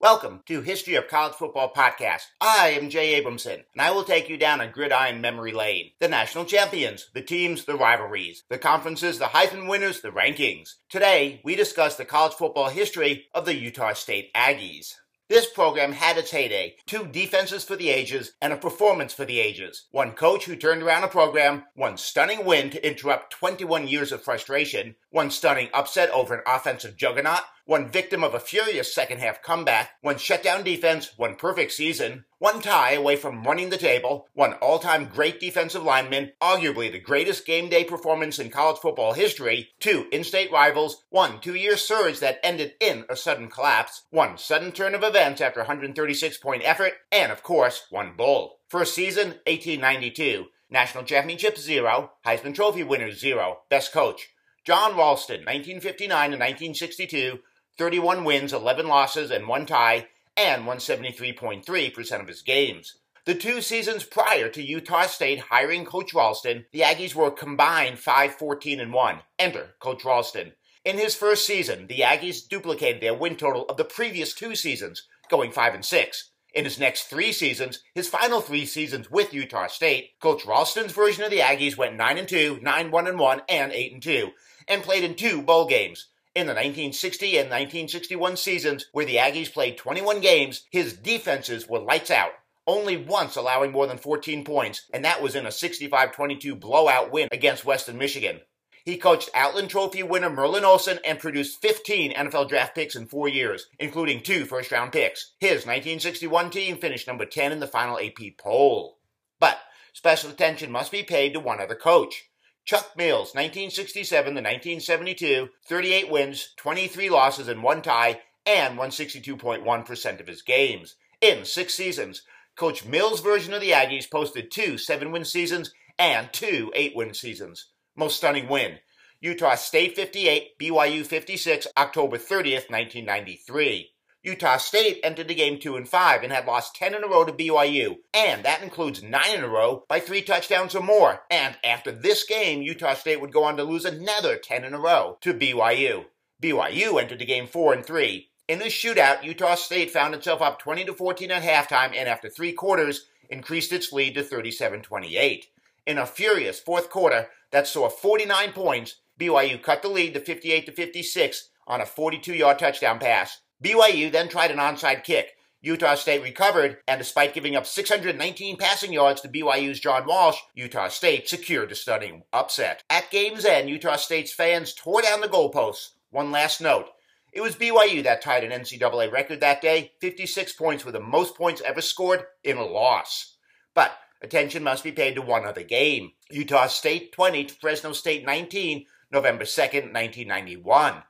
Welcome to History of College Football Podcast. I am Jay Abramson, and I will take you down a gridiron memory lane. The national champions, the teams, the rivalries, the conferences, the Heisman winners, the rankings. Today, we discuss the college football history of the Utah State Aggies. This program had its heyday two defenses for the ages and a performance for the ages. One coach who turned around a program, one stunning win to interrupt 21 years of frustration, one stunning upset over an offensive juggernaut, one victim of a furious second half comeback, one shutdown defense, one perfect season, one tie away from running the table, one all time great defensive lineman, arguably the greatest game day performance in college football history, two in state rivals, one two year surge that ended in a sudden collapse, one sudden turn of events after 136 point effort, and of course, one bowl. First season, 1892. National championship, zero. Heisman Trophy winners, zero. Best coach. John Ralston, 1959 to 1962, 31 wins, 11 losses, and one tie, and won 73.3% of his games. The two seasons prior to Utah State hiring Coach Ralston, the Aggies were combined 5 14 and 1. Enter Coach Ralston. In his first season, the Aggies duplicated their win total of the previous two seasons, going 5 and 6. In his next three seasons, his final three seasons with Utah State, Coach Ralston's version of the Aggies went 9 and 2, 9 1 and 1, and 8 and 2, and played in two bowl games. In the 1960 and 1961 seasons, where the Aggies played 21 games, his defenses were lights out, only once allowing more than 14 points, and that was in a 65 22 blowout win against Western Michigan. He coached Outland Trophy winner Merlin Olsen and produced 15 NFL draft picks in four years, including two first round picks. His 1961 team finished number 10 in the final AP poll. But special attention must be paid to one other coach. Chuck Mills, 1967 to 1972, 38 wins, 23 losses, and one tie, and won 62.1% of his games. In six seasons, Coach Mills' version of the Aggies posted two seven win seasons and two eight win seasons. Most stunning win Utah State 58, BYU 56, October 30th, 1993. Utah State entered the game 2 and 5 and had lost 10 in a row to BYU, and that includes 9 in a row by 3 touchdowns or more. And after this game, Utah State would go on to lose another 10 in a row to BYU. BYU entered the game 4 and 3. In the shootout, Utah State found itself up 20 to 14 at halftime and after 3 quarters increased its lead to 37-28. In a furious fourth quarter that saw 49 points, BYU cut the lead to 58 to 56 on a 42-yard touchdown pass. BYU then tried an onside kick. Utah State recovered, and despite giving up 619 passing yards to BYU's John Walsh, Utah State secured a stunning upset. At game's end, Utah State's fans tore down the goalposts. One last note. It was BYU that tied an NCAA record that day. 56 points were the most points ever scored in a loss. But attention must be paid to one other game. Utah State 20 to Fresno State 19, November 2nd, 1991.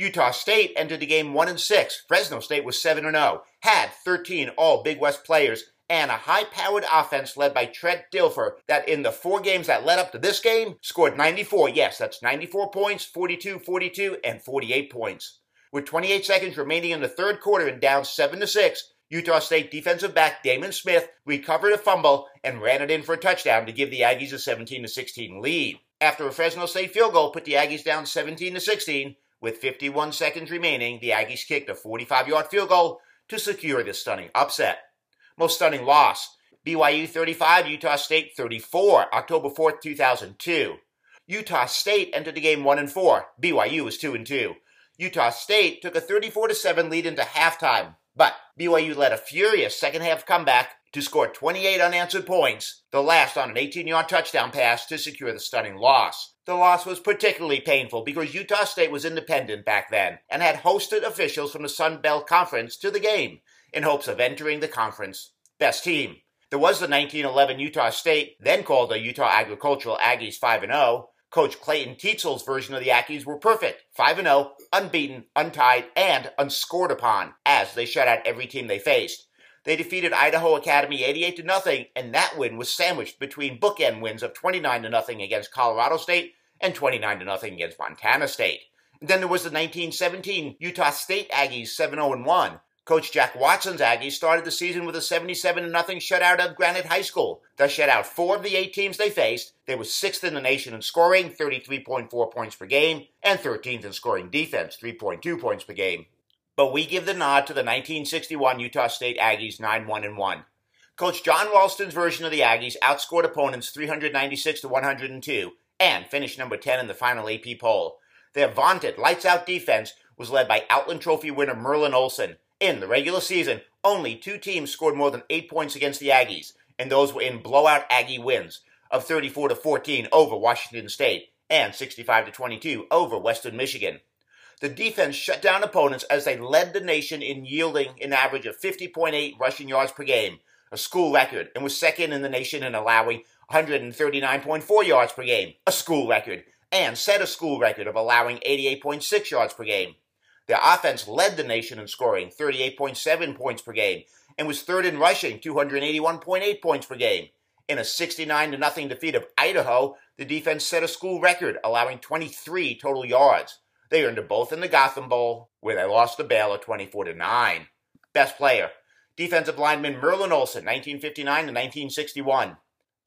Utah State entered the game 1 and 6. Fresno State was 7 and 0, had 13 all Big West players, and a high powered offense led by Trent Dilfer that in the four games that led up to this game scored 94. Yes, that's 94 points, 42, 42, and 48 points. With 28 seconds remaining in the third quarter and down 7 to 6, Utah State defensive back Damon Smith recovered a fumble and ran it in for a touchdown to give the Aggies a 17 16 lead. After a Fresno State field goal put the Aggies down 17 to 16, with 51 seconds remaining, the Aggies kicked a 45 yard field goal to secure this stunning upset. Most stunning loss BYU 35, Utah State 34, October 4th, 2002. Utah State entered the game 1 and 4. BYU was 2 and 2. Utah State took a 34 7 lead into halftime, but BYU led a furious second half comeback to score 28 unanswered points, the last on an 18 yard touchdown pass to secure the stunning loss. The loss was particularly painful because Utah State was independent back then and had hosted officials from the Sun Belt Conference to the game in hopes of entering the conference. Best team. There was the 1911 Utah State, then called the Utah Agricultural Aggies 5 0, Coach Clayton Teetzel's version of the Aggies were perfect 5 0, unbeaten, untied, and unscored upon, as they shut out every team they faced. They defeated Idaho Academy 88 to nothing, and that win was sandwiched between bookend wins of 29 to nothing against Colorado State and 29 to nothing against Montana State. Then there was the 1917 Utah State Aggies 7 0 1. Coach Jack Watson's Aggies started the season with a 77 0 shutout of Granite High School. They shut out four of the eight teams they faced. They were sixth in the nation in scoring, 33.4 points per game, and 13th in scoring defense, 3.2 points per game. But we give the nod to the 1961 Utah State Aggies 9 1 1. Coach John Ralston's version of the Aggies outscored opponents 396 to 102 and finished number 10 in the final AP poll. Their vaunted lights out defense was led by Outland Trophy winner Merlin Olsen, in the regular season, only two teams scored more than eight points against the Aggies, and those were in blowout Aggie wins of 34 to 14 over Washington State and 65 to 22 over Western Michigan. The defense shut down opponents as they led the nation in yielding an average of 50.8 rushing yards per game, a school record, and was second in the nation in allowing 139.4 yards per game, a school record, and set a school record of allowing 88.6 yards per game. Their offense led the nation in scoring, 38.7 points per game, and was third in rushing, 281.8 points per game. In a 69 0 defeat of Idaho, the defense set a school record, allowing 23 total yards. They earned it both in the Gotham Bowl, where they lost to Baylor 24 9. Best player, defensive lineman Merlin Olsen, 1959 to 1961.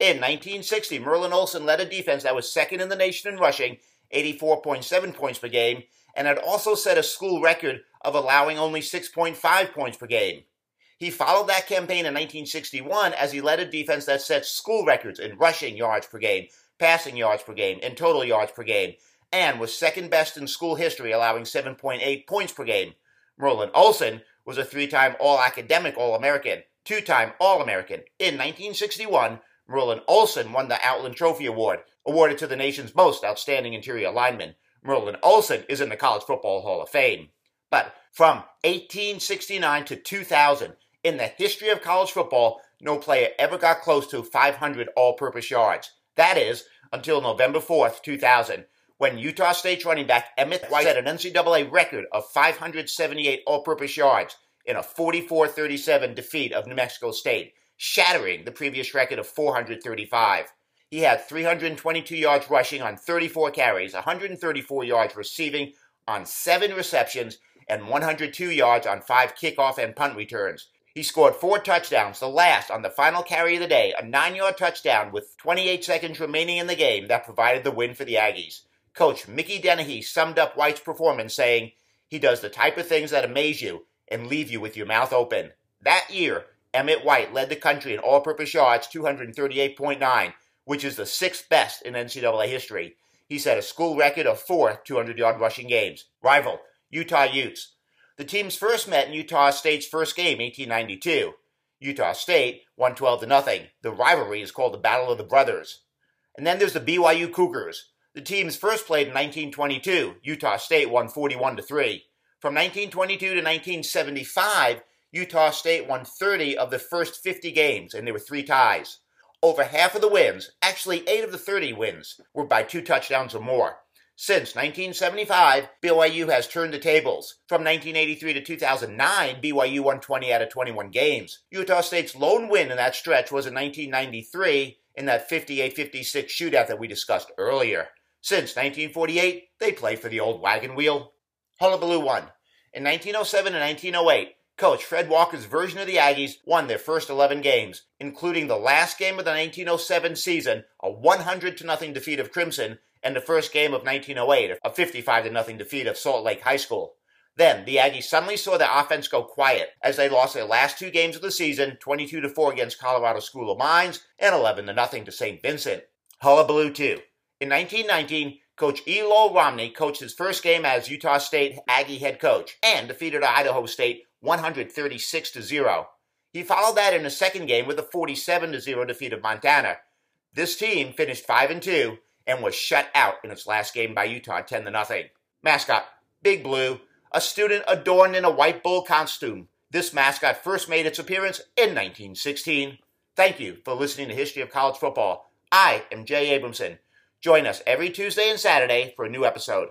In 1960, Merlin Olsen led a defense that was second in the nation in rushing, 84.7 points per game, and had also set a school record of allowing only 6.5 points per game. He followed that campaign in 1961 as he led a defense that set school records in rushing yards per game, passing yards per game, and total yards per game, and was second best in school history, allowing 7.8 points per game. Merlin Olsen was a three time All Academic All American, two time All American. In 1961, Merlin Olsen won the Outland Trophy Award, awarded to the nation's most outstanding interior lineman. Merlin Olsen is in the College Football Hall of Fame. But from 1869 to 2000, in the history of college football, no player ever got close to 500 all purpose yards. That is, until November 4th, 2000, when Utah State's running back Emmett White set an NCAA record of 578 all purpose yards in a 44 37 defeat of New Mexico State, shattering the previous record of 435. He had 322 yards rushing on 34 carries, 134 yards receiving on seven receptions, and 102 yards on five kickoff and punt returns. He scored four touchdowns, the last on the final carry of the day, a nine yard touchdown with 28 seconds remaining in the game that provided the win for the Aggies. Coach Mickey Dennehy summed up White's performance saying, He does the type of things that amaze you and leave you with your mouth open. That year, Emmett White led the country in all purpose yards, 238.9, which is the sixth best in NCAA history. He set a school record of four 200 yard rushing games. Rival, Utah Utes. The teams first met in Utah State's first game, 1892. Utah State won 12 to nothing. The rivalry is called the Battle of the Brothers. And then there's the BYU Cougars. The teams first played in 1922. Utah State won 41 to 3. From 1922 to 1975, Utah State won 30 of the first 50 games, and there were three ties. Over half of the wins, actually 8 of the 30 wins, were by two touchdowns or more. Since 1975, BYU has turned the tables. From 1983 to 2009, BYU won 20 out of 21 games. Utah State's lone win in that stretch was in 1993 in that 58 56 shootout that we discussed earlier. Since 1948, they play for the old wagon wheel. Hullabaloo one. In 1907 and 1908, Coach Fred Walker's version of the Aggies won their first 11 games, including the last game of the 1907 season, a 100 0 defeat of Crimson, and the first game of 1908, a 55 0 defeat of Salt Lake High School. Then the Aggies suddenly saw their offense go quiet as they lost their last two games of the season, 22 4 against Colorado School of Mines and 11 0 to St. Vincent. Hullabaloo 2. In 1919, Coach E. Lowell Romney coached his first game as Utah State Aggie head coach and defeated Idaho State 136 to 0. He followed that in a second game with a 47 to 0 defeat of Montana. This team finished 5 and 2 and was shut out in its last game by Utah 10 to nothing. Mascot Big Blue, a student adorned in a white bull costume. This mascot first made its appearance in 1916. Thank you for listening to History of College Football. I am Jay Abramson. Join us every Tuesday and Saturday for a new episode.